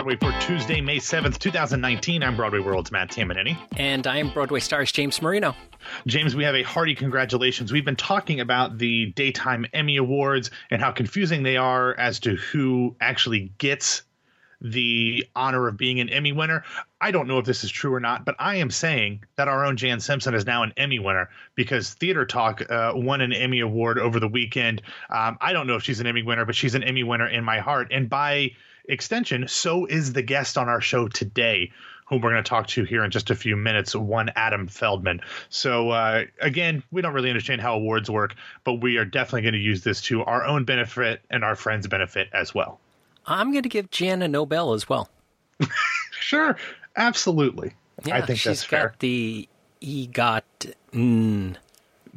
Broadway for Tuesday, May 7th, 2019. I'm Broadway World's Matt Tamanini. And I'm Broadway Stars James Marino. James, we have a hearty congratulations. We've been talking about the Daytime Emmy Awards and how confusing they are as to who actually gets the honor of being an Emmy winner. I don't know if this is true or not, but I am saying that our own Jan Simpson is now an Emmy winner because Theater Talk uh, won an Emmy award over the weekend. Um, I don't know if she's an Emmy winner, but she's an Emmy winner in my heart. And by extension, so is the guest on our show today, whom we're going to talk to here in just a few minutes, one Adam Feldman. So, uh, again, we don't really understand how awards work, but we are definitely going to use this to our own benefit and our friends' benefit as well. I'm going to give Jan a Nobel as well. sure, absolutely. Yeah, I think she's that's fair. got the EGOT mm,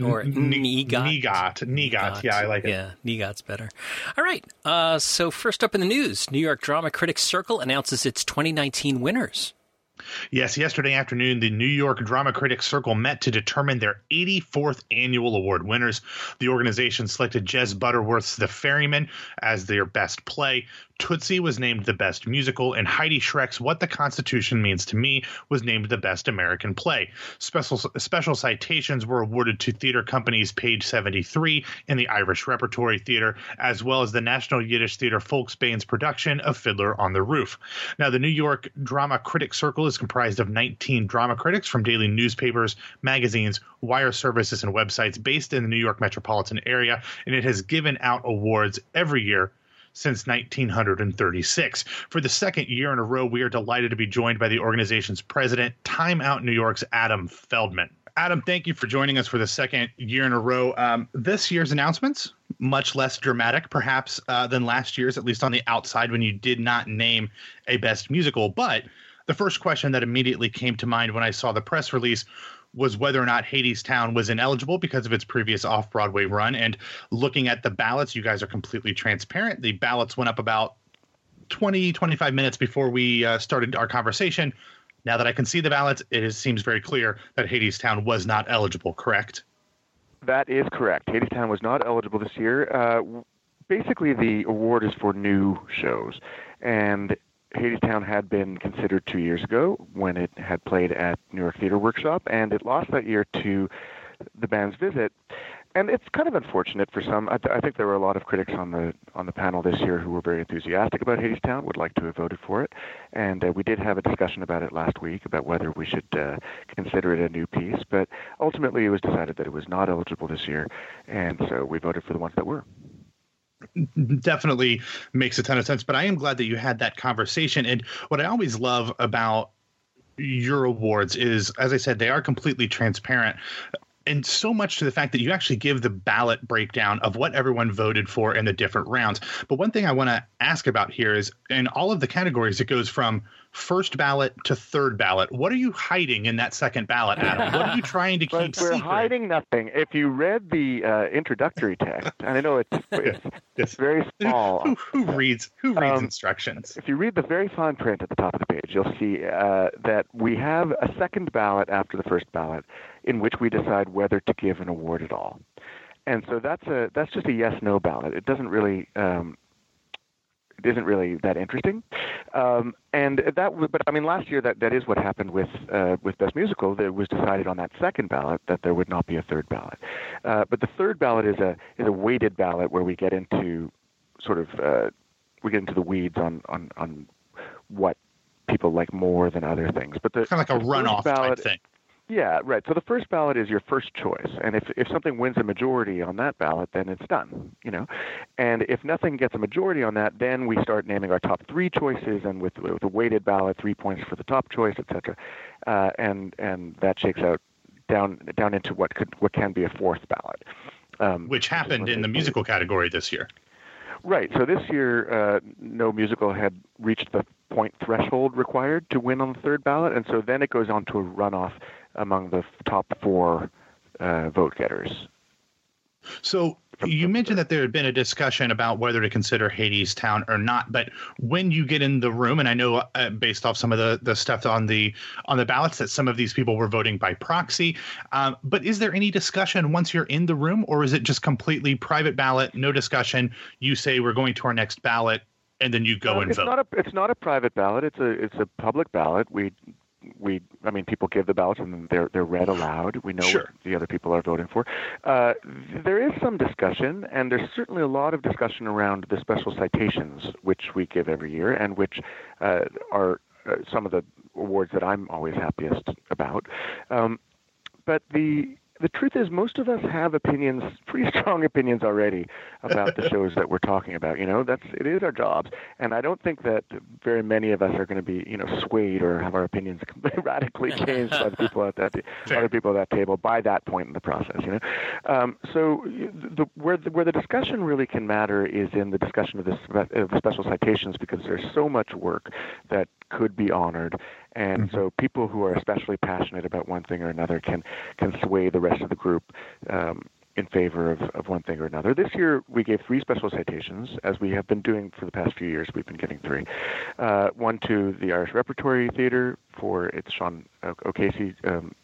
or N- NEGOT. NEGOT. NEGOT. Yeah, I like it. Yeah, NEGOT's better. All right. Uh, so first up in the news, New York Drama Critics Circle announces its 2019 winners. Yes, yesterday afternoon, the New York Drama Critics Circle met to determine their 84th annual award winners. The organization selected Jez Butterworth's The Ferryman as their best play. Tootsie was named the best musical, and Heidi Schreck's What the Constitution Means to Me was named the best American play. Special special citations were awarded to theater companies Page 73 and the Irish Repertory Theater, as well as the National Yiddish Theater Folksbiene's production of Fiddler on the Roof. Now, the New York Drama Critics Circle is comprised of 19 drama critics from daily newspapers, magazines, wire services, and websites based in the New York metropolitan area, and it has given out awards every year since 1936. For the second year in a row, we are delighted to be joined by the organization's president, Time Out New York's Adam Feldman. Adam, thank you for joining us for the second year in a row. Um, this year's announcements, much less dramatic, perhaps, uh, than last year's, at least on the outside when you did not name a best musical. But the first question that immediately came to mind when I saw the press release was whether or not Hadestown was ineligible because of its previous off Broadway run. And looking at the ballots, you guys are completely transparent. The ballots went up about 20, 25 minutes before we uh, started our conversation. Now that I can see the ballots, it is, seems very clear that Hadestown was not eligible, correct? That is correct. Hadestown was not eligible this year. Uh, basically, the award is for new shows. And Hadestown had been considered two years ago when it had played at New York Theater Workshop, and it lost that year to the band's visit. And it's kind of unfortunate for some. I, th- I think there were a lot of critics on the on the panel this year who were very enthusiastic about Hadestown, would like to have voted for it, and uh, we did have a discussion about it last week about whether we should uh, consider it a new piece. But ultimately, it was decided that it was not eligible this year, and so we voted for the ones that were definitely makes a ton of sense. But I am glad that you had that conversation. And what I always love about your awards is, as I said, they are completely transparent. And so much to the fact that you actually give the ballot breakdown of what everyone voted for in the different rounds. But one thing I want to ask about here is in all of the categories, it goes from first ballot to third ballot. What are you hiding in that second ballot, Adam? What are you trying to keep We're secret? hiding nothing. If you read the uh, introductory text, and I know it's it's, it's very small. Who, who reads who reads Um, instructions? If you read the very fine print at the top of the page, you'll see uh, that we have a second ballot after the first ballot, in which we decide whether to give an award at all. And so that's a that's just a yes no ballot. It doesn't really um, it isn't really that interesting. Um, and that, but I mean, last year that, that is what happened with uh, with Best Musical. That it was decided on that second ballot that there would not be a third ballot. Uh, but the third ballot is a is a weighted ballot where we get into sort of uh, we get into the weeds on on on what people like more than other things. But the Kind of like a runoff ballot, type thing. Yeah, right. So the first ballot is your first choice, and if if something wins a majority on that ballot, then it's done. You know, and if nothing gets a majority on that, then we start naming our top three choices, and with with a weighted ballot, three points for the top choice, etc. Uh, and and that shakes out down down into what could what can be a fourth ballot, um, Which happened in the musical category this year. Right. So this year, uh, no musical had reached the point threshold required to win on the third ballot, and so then it goes on to a runoff among the top four uh, vote getters. So you mentioned that there had been a discussion about whether to consider Hadestown or not, but when you get in the room, and I know uh, based off some of the, the stuff on the on the ballots that some of these people were voting by proxy, um, but is there any discussion once you're in the room, or is it just completely private ballot, no discussion? You say we're going to our next ballot, and then you go No, and it's vote. not a it's not a private ballot. It's a it's a public ballot. We we I mean people give the ballots and then they're they're read aloud. We know Sure. what the other people are voting for. Uh, there is some discussion, and there's certainly a lot of discussion around the special citations which we give every year, and which uh, are uh, some of the awards that I'm always happiest about. Um, but the the truth is, most of us have opinions, pretty strong opinions already about the shows that we're talking about. You know, that's it is our jobs, and I don't think that very many of us are going to be, you know, swayed or have our opinions radically changed by the people at that Fair. other people at that table by that point in the process. You know, um, so the, where the, where the discussion really can matter is in the discussion of the, of the special citations because there's so much work that could be honored and so people who are especially passionate about one thing or another can can sway the rest of the group um, in favor of, of one thing or another. This year we gave three special citations, as we have been doing for the past few years. We've been getting three. Uh, one to the Irish Repertory Theatre for its Sean O'Casey um,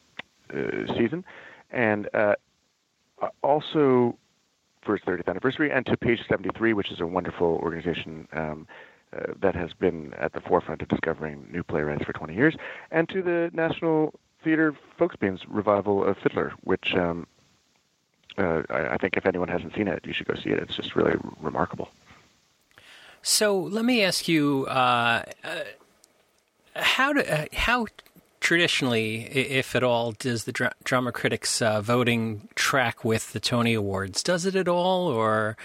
uh, season, and uh, also for its 30th anniversary, and to Page 73, which is a wonderful organization um, uh, that has been at the forefront of discovering new playwrights for 20 years, and to the National Theatre Folksbiene's revival of Fiddler, which um, uh, I, I think if anyone hasn't seen it, you should go see it. It's just really remarkable. So let me ask you, uh, uh, how do, uh, how traditionally, if at all, does the dra- drama critics voting track with the Tony Awards? Does it at all, or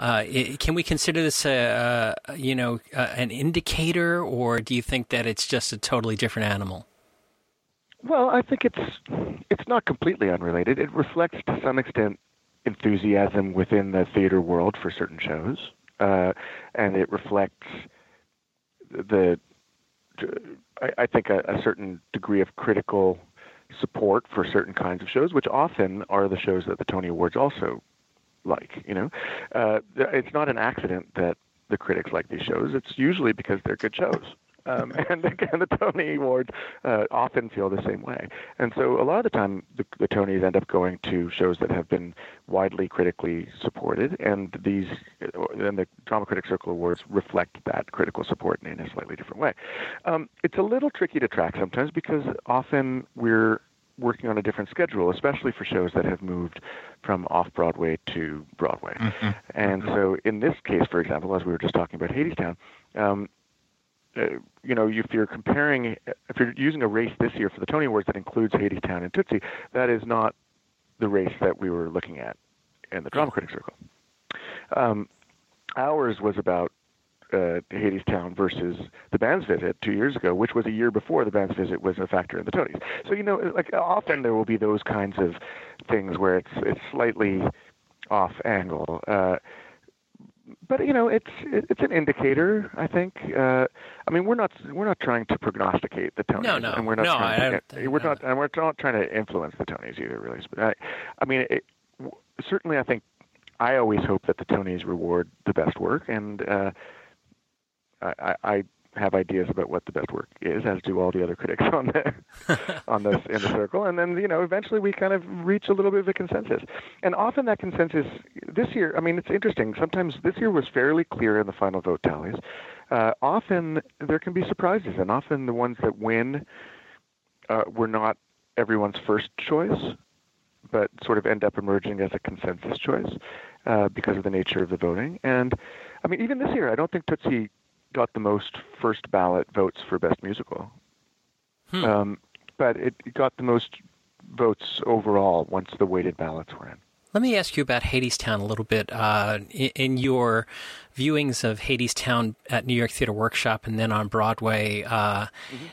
uh, i can we consider this a, a you know uh, an indicator, or do you think that it's just a totally different animal? Well, I think it's it's not completely unrelated. It reflects to some extent enthusiasm within the theater world for certain shows, uh, and it reflects the I, I think a, a certain degree of critical support for certain kinds of shows, which often are the shows that the Tony Awards also like. You know, uh, it's not an accident that the critics like these shows. It's usually because they're good shows. Um, and again, the Tony Awards uh, often feel the same way. And so a lot of the time, the, the Tonys end up going to shows that have been widely critically supported, and these and the Drama Critics Circle Awards reflect that critical support in a slightly different way. Um, it's a little tricky to track sometimes because often we're working on a different schedule, especially for shows that have moved from off Broadway to Broadway. And so, in this case, for example, as we were just talking about Hadestown, um, uh, you know, if you're comparing, if you're using a race this year for the Tony Awards that includes Hadestown and Tootsie, that is not the race that we were looking at in the Drama Critics Circle. Um, ours was about uh, Hadestown versus the band's visit two years ago, which was a year before the band's visit was a factor in the Tonys. So you know, like often there will be those kinds of things where it's it's slightly off angle. Uh, but you know, it's it's an indicator. I think. Uh, I mean, we're not we're not trying to prognosticate the Tonys, No, no. and we're not No, trying I to, don't- we're no. not and we're not trying to influence the Tonys either, really. But I, I mean, it, certainly, I think I always hope that the Tonys reward the best work, and uh, I, I, have ideas about what the best work is, as do all the other critics on the on this in the circle. And then you know, eventually we kind of reach a little bit of a consensus. And often that consensus this year, I mean, it's interesting. Sometimes this year was fairly clear in the final vote tallies. Uh, often there can be surprises, and often the ones that win uh, were not everyone's first choice, but sort of end up emerging as a consensus choice uh, because of the nature of the voting. And I mean, even this year, I don't think Tootsie got the most first ballot votes for best musical, Hmm. um, but it got the most votes overall once the weighted ballots were in. Let me ask you about Hadestown a little bit. Uh, in, in your viewings of Hadestown at New York Theater Workshop and then on Broadway, uh,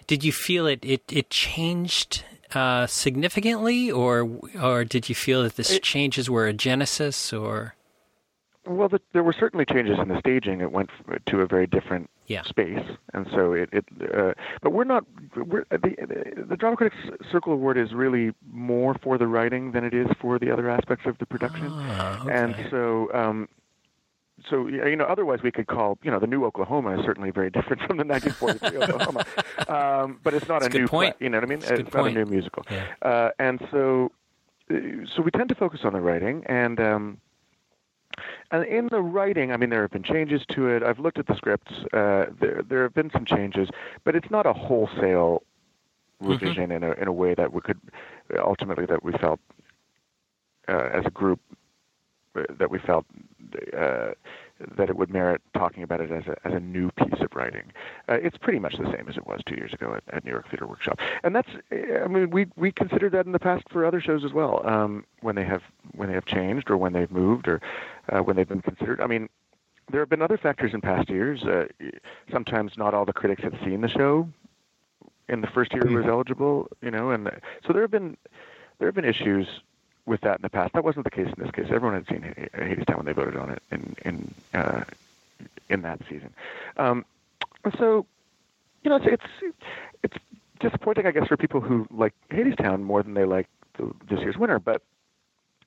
did you feel it it, it changed uh, significantly, or or did you feel that the changes were a genesis, or Well, the, there were certainly changes in the staging. It went to a very different Yeah. space, and so it. it uh, but we're not. We're, the, the the Drama Critics Circle Award is really more for the writing than it is for the other aspects of the production. Ah, okay. And so, um, so you know, otherwise we could call you know the new Oklahoma is certainly very different from the 1943 Oklahoma, um, but it's not That's a new point. play. You know what I mean? That's it's not point. a new musical. Yeah. Uh, and so, uh, so we tend to focus on the writing, and um, and in the writing, I mean, there have been changes to it. I've looked at the scripts. Uh, there, there have been some changes, but it's not a wholesale Mm-hmm. revision in a in a way that we could ultimately that we felt uh, as a group uh, that we felt uh, that it would merit talking about it as a as a new piece of writing. Uh, it's pretty much the same as it was two years ago at, at New York Theater Workshop, and that's I mean we we considered that in the past for other shows as well um, when they have when they have changed or when they've moved or uh, when they've been considered. I mean. There have been other factors in past years. Uh, sometimes not all the critics had seen the show in the first year it was eligible, you know, and so there have been there have been issues with that in the past. That wasn't the case in this case. Everyone had seen Hadestown when they voted on it in in uh, in that season. Um, so, you know, it's, it's it's disappointing, I guess, for people who like Hadestown more than they like the, this year's winner. But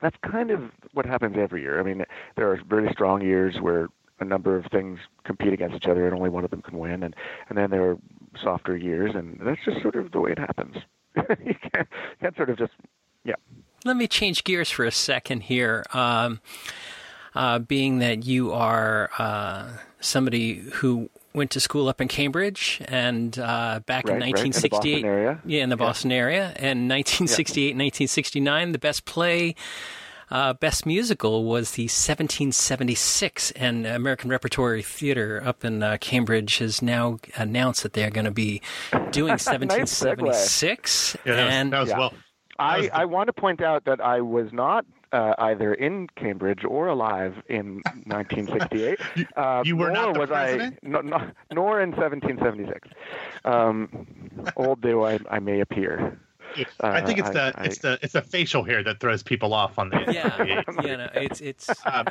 that's kind of what happens every year. I mean, there are really strong years where a number of things compete against each other and only one of them can win, and and then there are softer years, and that's just sort of the way it happens. you can't, can't sort of just, yeah. Let me change gears for a second here. Um, uh, being that you are uh, somebody who went to school up in Cambridge and uh, back right, in 1968, right. in yeah, in the Boston yeah. area, and 1968, yeah. 1969, the best play. Uh, best musical was the 1776, and American Repertory Theater up in uh, Cambridge has now announced that they're going to be doing 1776. yeah, that was, and that was yeah. well. I, the... I want to point out that I was not uh, either in Cambridge or alive in 1968. you, uh, you were nor not the was president? I, no, no, nor in 1776. Um, old though I, I may appear. I think it's Uh, the I- it's the it's the facial hair that throws people off on the. yeah, yeah, no, it's it's. Um,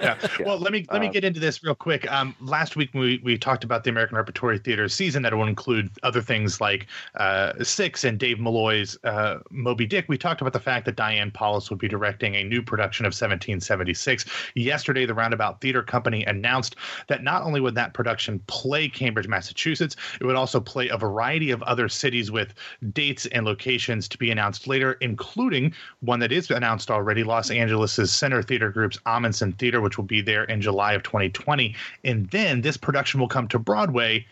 yeah. Well, let me let me Um, get into this real quick. Um, last week we we talked about the American Repertory Theater season that will include other things like uh, Six and Dave Malloy's uh, Moby Dick. We talked about the fact that Diane Paulus would be directing a new production of 1776. Yesterday, the Roundabout Theater Company announced that not only would that production play Cambridge, Massachusetts, it would also play a variety of other cities with dates and locations to be announced later, including one that is announced already, Los Angeles' Center Theater Group's Ahmanson Theater, which will be there in July of 2020. And then this production will come to Broadway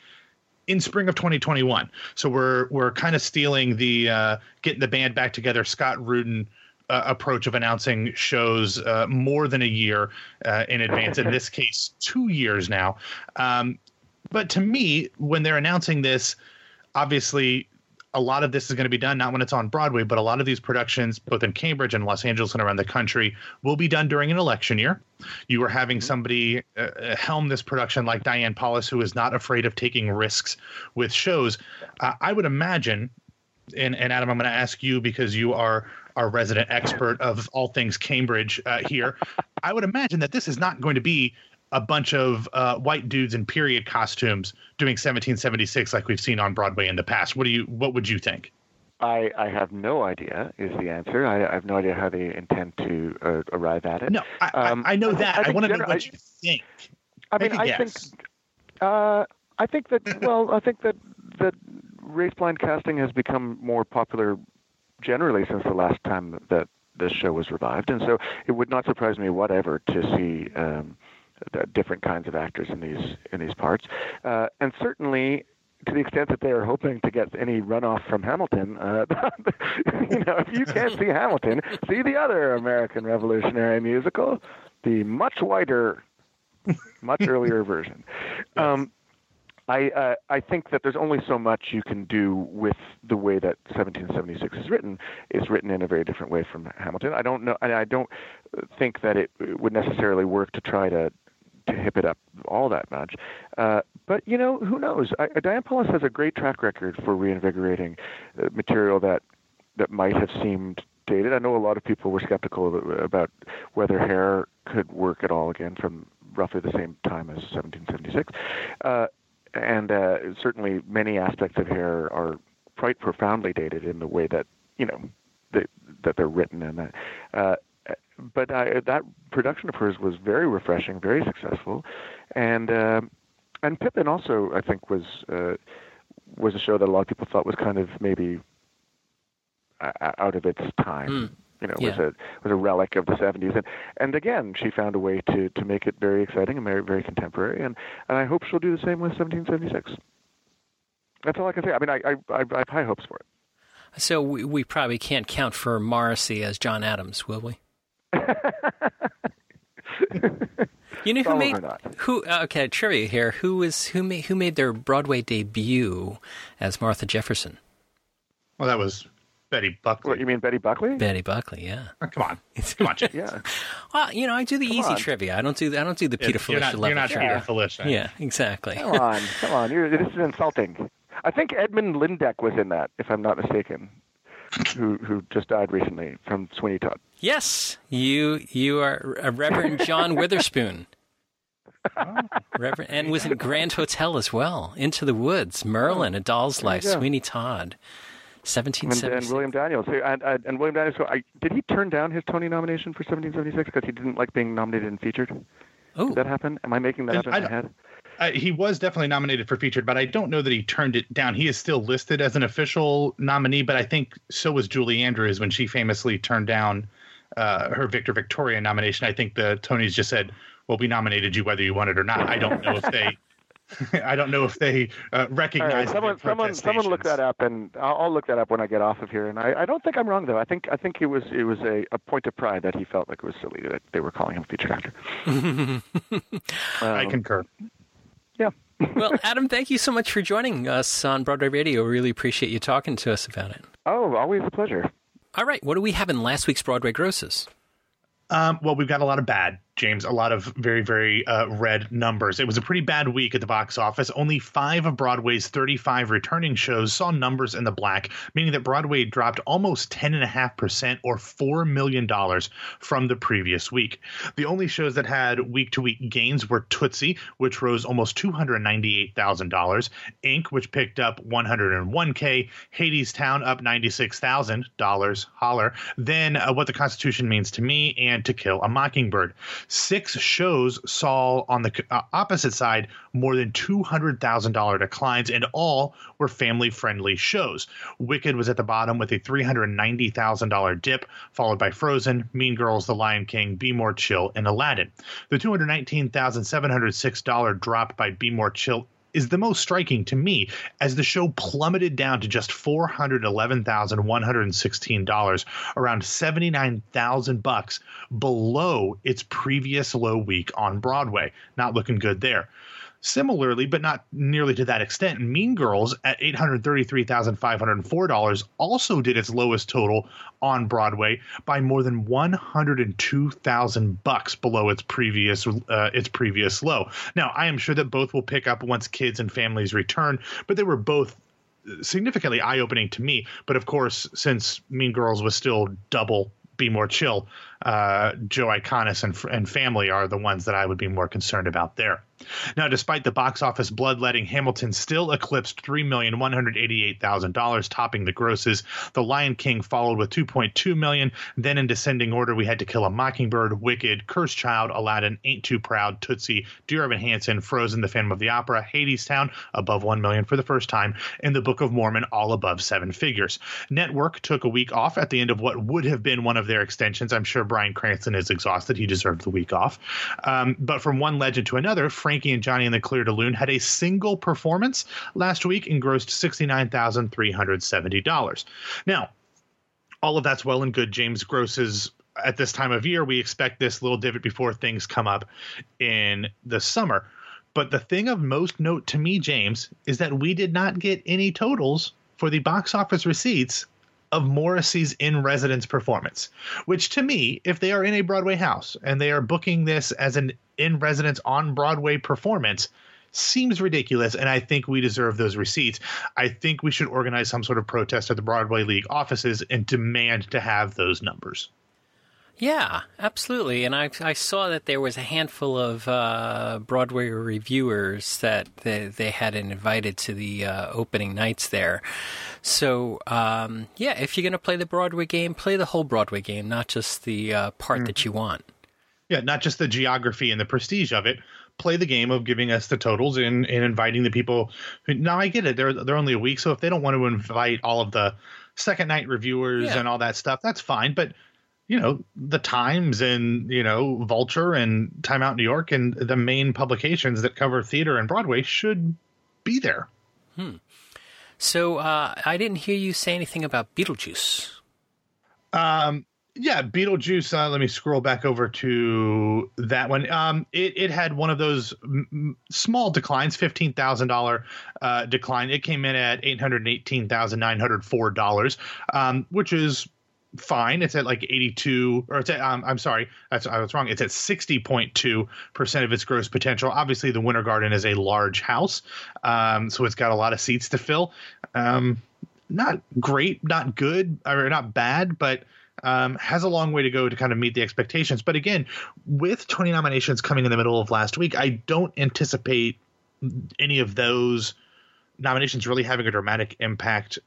in spring of 2021. So we're we're kind of stealing the uh, getting the band back together. Scott Rudin. Uh, approach of announcing shows uh, more than a year uh, in advance. In this case, two years now. Um, but to me, when they're announcing this, obviously a lot of this is going to be done not when it's on Broadway, but a lot of these productions, both in Cambridge and Los Angeles and around the country, will be done during an election year. You are having somebody uh, helm this production like Diane Paulus, who is not afraid of taking risks with shows. Uh, I would imagine, and, and Adam, I'm going to ask you because you are our resident expert of all things Cambridge uh, here. I would imagine that this is not going to be a bunch of uh, white dudes in period costumes doing 1776 like we've seen on Broadway in the past. What do you? What would you think? I, I have no idea is the answer. I, I have no idea how they intend to uh, arrive at it. No, I, Um, I, I know that. I, want to know what you think. I mean, Make a I think, uh, I think that. Well, I think that that race blind casting has become more popular generally since the last time that this show was revived, and so it would not surprise me whatever to see um, different kinds of actors in these in these parts, uh, and certainly. To the extent that they are hoping to get any runoff from Hamilton, uh, you know, if you can't see Hamilton, see the other American Revolutionary musical, the much whiter much earlier version. Um, I uh, I think that there's only so much you can do with the way that 1776 is written. It's written in a very different way from Hamilton. I don't know. and I don't think that it would necessarily work to try to to hip it up all that much. Uh, but you know, who knows? I, Diane Paulus has a great track record for reinvigorating uh, material that that might have seemed dated. I know a lot of people were skeptical of- about whether hair could work at all again from roughly the same time as 1776. Uh, and uh, certainly many aspects of hair are quite profoundly dated in the way that, you know, that, that they're written and that. Uh, but I, that production of hers was very refreshing, very successful, and um and Pippin also I think was uh, was a show that a lot of people thought was kind of maybe uh, out of its time. You know, Yeah. was a was a relic of the '70s, and and again, she found a way to to make it very exciting and very very contemporary, and and I hope she'll do the same with 1776. That's all I can say. I mean, I I, I, I have high hopes for it. So we, we probably can't count for Morrissey as John Adams, will we? You know who Some made who? uh, Okay, trivia here. Who was who made who made their Broadway debut as Martha Jefferson? Well, that was Betty Buckley. What you mean, Betty Buckley? Betty Buckley. Yeah. Oh, come on, come on, James. Yeah. Well, you know, I do the easy on. trivia. I don't do I don't do the Peter you're Filichia level you're not trivia. Peter Filichia. Yeah, exactly. Come on, come on. You're, this is insulting. I think Edmund Lyndeck was in that, if I'm not mistaken, who who just died recently from Sweeney Todd. Yes, you you are a Reverend John Witherspoon. Reverend, and was in Grand Hotel as well. Into the Woods, Merlin, A Doll's Life. Sweeney Todd, And, and. William Daniels. who- And, and, and William Daniels, who I, did he turn down his Tony nomination for 1776 because he didn't like being nominated and featured? Oh, Did that happen? Am I making that And up in I my head? Uh, he was definitely nominated for featured, but I don't know that he turned it down. He is still listed as an official nominee, but I think so was Julie Andrews when she famously turned down uh, her Victor Victoria nomination. I think the Tonys just said, "Well, we nominated you whether you want it or not." I don't know if they, I don't know if they uh, recognize. right, someone, someone, someone look that up, and I'll, I'll look that up when I get off of here. And I, I don't think I'm wrong though. I think I think it was it was a, a point of pride that he felt like it was silly that they were calling him featured actor. I Um, concur. Yeah. well, Adam, thank you so much for joining us on Broadway Radio. Really appreciate you talking to us about it. Oh, always a pleasure. All right, what do we have in last week's Broadway grosses? Um, well, we've got a lot of bad, James, a lot of very, very uh, red numbers. It was a pretty bad week at the box office. Only five of Broadway's 35 returning shows saw numbers in the black, meaning that Broadway dropped almost 10.5% or $4 million from the previous week. The only shows that had week to week gains were Tootsie, which rose almost $298,000, Ink, which picked up 101K, Hadestown up $96,000, holler, then uh, What the Constitution Means to Me, and To Kill a Mockingbird. Six shows saw on the uh, opposite side more than $200,000 declines, and all were family friendly shows. Wicked was at the bottom with a $390,000 dip, followed by Frozen, Mean Girls, The Lion King, Be More Chill, and Aladdin. The $219,706 drop by Be More Chill is the most striking to me as the show plummeted down to just $411,116, around 79,000 bucks below its previous low week on Broadway. Not looking good there. Similarly, but not nearly to that extent, Mean Girls at $833,504 also did its lowest total on Broadway by more than 102,000 bucks below its previous uh, its previous low. Now, I am sure that both will pick up once kids and families return, but they were both significantly eye-opening to me. But of course, since Mean Girls was still double be more chill, uh, Joe Iconis and, and family are the ones that I would be more concerned about there. Now, despite the box office bloodletting, Hamilton still eclipsed $3,188,000, topping the grosses. The Lion King followed with 2.2 million. Then, in descending order, we had To Kill a Mockingbird, Wicked, Cursed Child, Aladdin, Ain't Too Proud, Tootsie, Dear Evan Hansen, Frozen, The Phantom of the Opera, Hadestown, above 1 million for the first time, and The Book of Mormon, all above seven figures. Network took a week off at the end of what would have been one of their extensions. I'm sure Bryan Cranston is exhausted. He deserved the week off. Um, but from one legend to another, Frankie and Johnny and the Clair de Lune had a single performance last week and grossed $69,370. Now, all of that's well and good. James grosses at this time of year. We expect this little divot before things come up in the summer. But the thing of most note to me, James, is that we did not get any totals for the box office receipts of Morrissey's in residence performance, which to me, if they are in a Broadway house and they are booking this as an in residence on Broadway performance, seems ridiculous. And I think we deserve those receipts. I think we should organize some sort of protest at the Broadway League offices and demand to have those numbers. Yeah, absolutely. And I, I saw that there was a handful of uh, Broadway reviewers that they, they had invited to the uh, opening nights there. So, um, yeah, if you're going to play the Broadway game, play the whole Broadway game, not just the uh, part that you want. Yeah, not just the geography and the prestige of it. Play the game of giving us the totals and, and inviting the people. Now I get it; they're they're only a week, so if they don't want to invite all of the second night reviewers Yeah. and all that stuff, that's fine. But you know the Times and you know Vulture and Time Out New York and the main publications that cover theater and Broadway should be there. Hmm. So uh, I didn't hear you say anything about Beetlejuice. Um, yeah, Beetlejuice. Uh, let me scroll back over to that one. Um, it, it had one of those m- small declines, fifteen thousand uh, decline. It came in at eight hundred eighteen thousand nine hundred four dollars, um, which is fine. It's at like 82, or it's at, um, I'm sorry, that's I was wrong. It's at 60.2 percent of its gross potential. Obviously, the Winter Garden is a large house, um, so it's got a lot of seats to fill. Um, not great, not good, or not bad, but um, has a long way to go to kind of meet the expectations. But again, with 20 nominations coming in the middle of last week, I don't anticipate any of those nominations really having a dramatic impact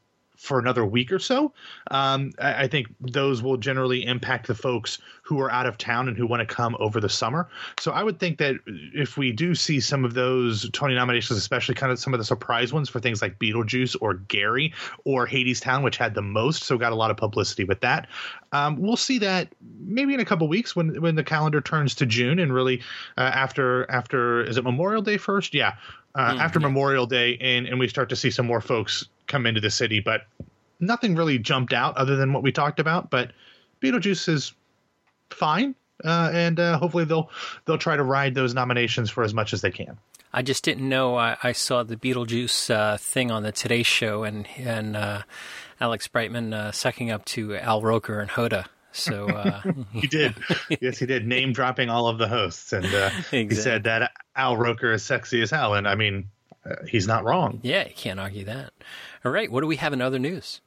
for another week or so. Um, I, I, think those will generally impact the folks who are out of town and who want to come over the summer. So I would think that if we do see some of those Tony nominations, especially kind of some of the surprise ones for things like Beetlejuice or Gary or Hadestown, which had the most, so got a lot of publicity with that. Um, we'll see that maybe in a couple weeks when when the calendar turns to June and really uh, after after is it Memorial Day first? Yeah. Uh, mm, after yeah. Memorial Day, and, and we start to see some more folks come into the city, but nothing really jumped out other than what we talked about. But Beetlejuice is fine, uh, and uh, hopefully they'll they'll try to ride those nominations for as much as they can. I just didn't know. I, I saw the Beetlejuice uh, thing on the Today Show, and and uh, Alex Brightman uh, sucking up to Al Roker and Hoda. So uh, he did, yes, he did, name dropping all of the hosts, and exactly. he said that Al Roker is sexy as hell, and I mean, Uh, he's not wrong. Yeah, you can't argue that. All right, what do we have in other news?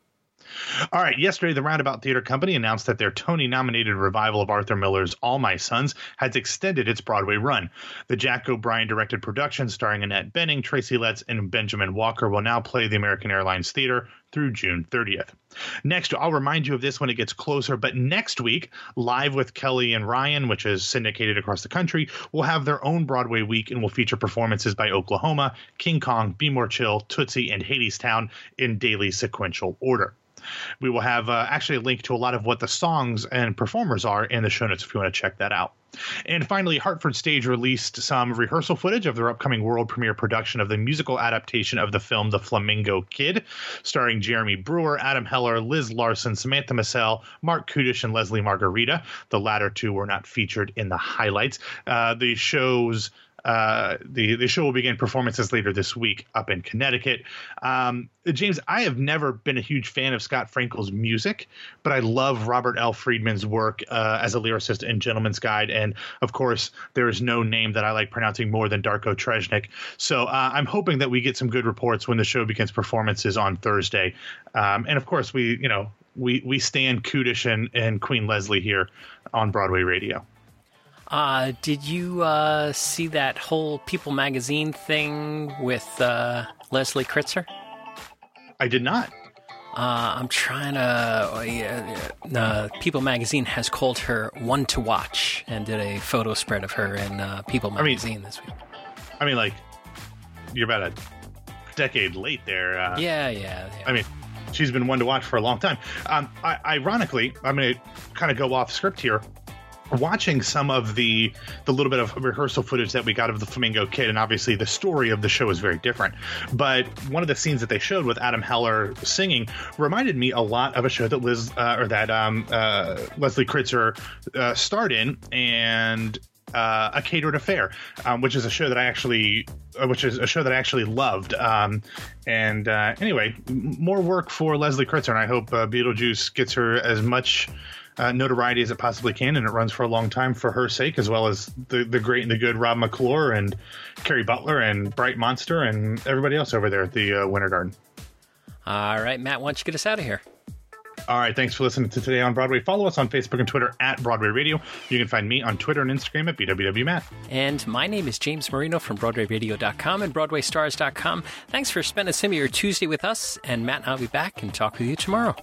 All right. Yesterday, the Roundabout Theater Company announced that their Tony nominated revival of Arthur Miller's All My Sons has extended its Broadway run. The Jack O'Brien directed production, starring Annette Bening, Tracy Letts, and Benjamin Walker, will now play the American Airlines Theater through June 30th. Next, I'll remind you of this when it gets closer, but next week, Live with Kelly and Ryan, which is syndicated across the country, will have their own Broadway week and will feature performances by Oklahoma, King Kong, Be More Chill, Tootsie, and Hadestown in daily sequential order. We will have uh, actually a link to a lot of what the songs and performers are in the show notes if you want to check that out. And finally, Hartford Stage released some rehearsal footage of their upcoming world premiere production of the musical adaptation of the film The Flamingo Kid, starring Jeremy Brewer, Adam Heller, Liz Larson, Samantha Massell, Marc Kudisch, and Lesli Margherita. The latter two were not featured in the highlights. Uh, the show's uh, the the show will begin performances later this week up in Connecticut. Um, James, I have never been a huge fan of Scott Frankel's music, but I love Robert L. Freedman's work uh, as a lyricist in Gentleman's Guide, and of course, there is no name that I like pronouncing more than Darko Tresnjak. So uh, I'm hoping that we get some good reports when the show begins performances on Thursday, um, and of course, we you know we we stand Kudisch and, and Queen Lesli here on Broadway Radio. Uh, did you uh, see that whole People magazine thing with uh, Leslie Kritzer? I did not. Uh, I'm trying to. Uh, uh, People magazine has called her one to watch and did a photo spread of her in People magazine I mean, this week. I mean, like, you're about a decade late there. yeah, yeah, yeah. I mean, she's been one to watch for a long time. Um, I, ironically, I'm going to kind of go off script here watching some of the the little bit of rehearsal footage that we got of the Flamingo Kid, and obviously the story of the show is very different. But one of the scenes that they showed with Adam Heller singing reminded me a lot of a show that Liz uh, or that um, uh, Leslie Kritzer uh, starred in, and uh, a catered affair, um, which is a show that I actually, uh, which is a show that I actually loved. Um, and uh, anyway, more work for Leslie Kritzer, and I hope uh, Beetlejuice gets her as much uh, notoriety as it possibly can, and it runs for a long time for her sake, as well as the the great and the good Rob McClure and Kerry Butler and Bright Monster and everybody else over there at the uh, Winter Garden. All right, Matt, why don't you get us out of here? All right, thanks for listening to Today on Broadway. Follow us on Facebook and Twitter at Broadway Radio. You can find me on Twitter and Instagram at BWWMatt. And my name is James Marino from BroadwayRadio.com and BroadwayStars.com. Thanks for spending some of your Tuesday with us, and Matt and I'll be back and talk with you tomorrow.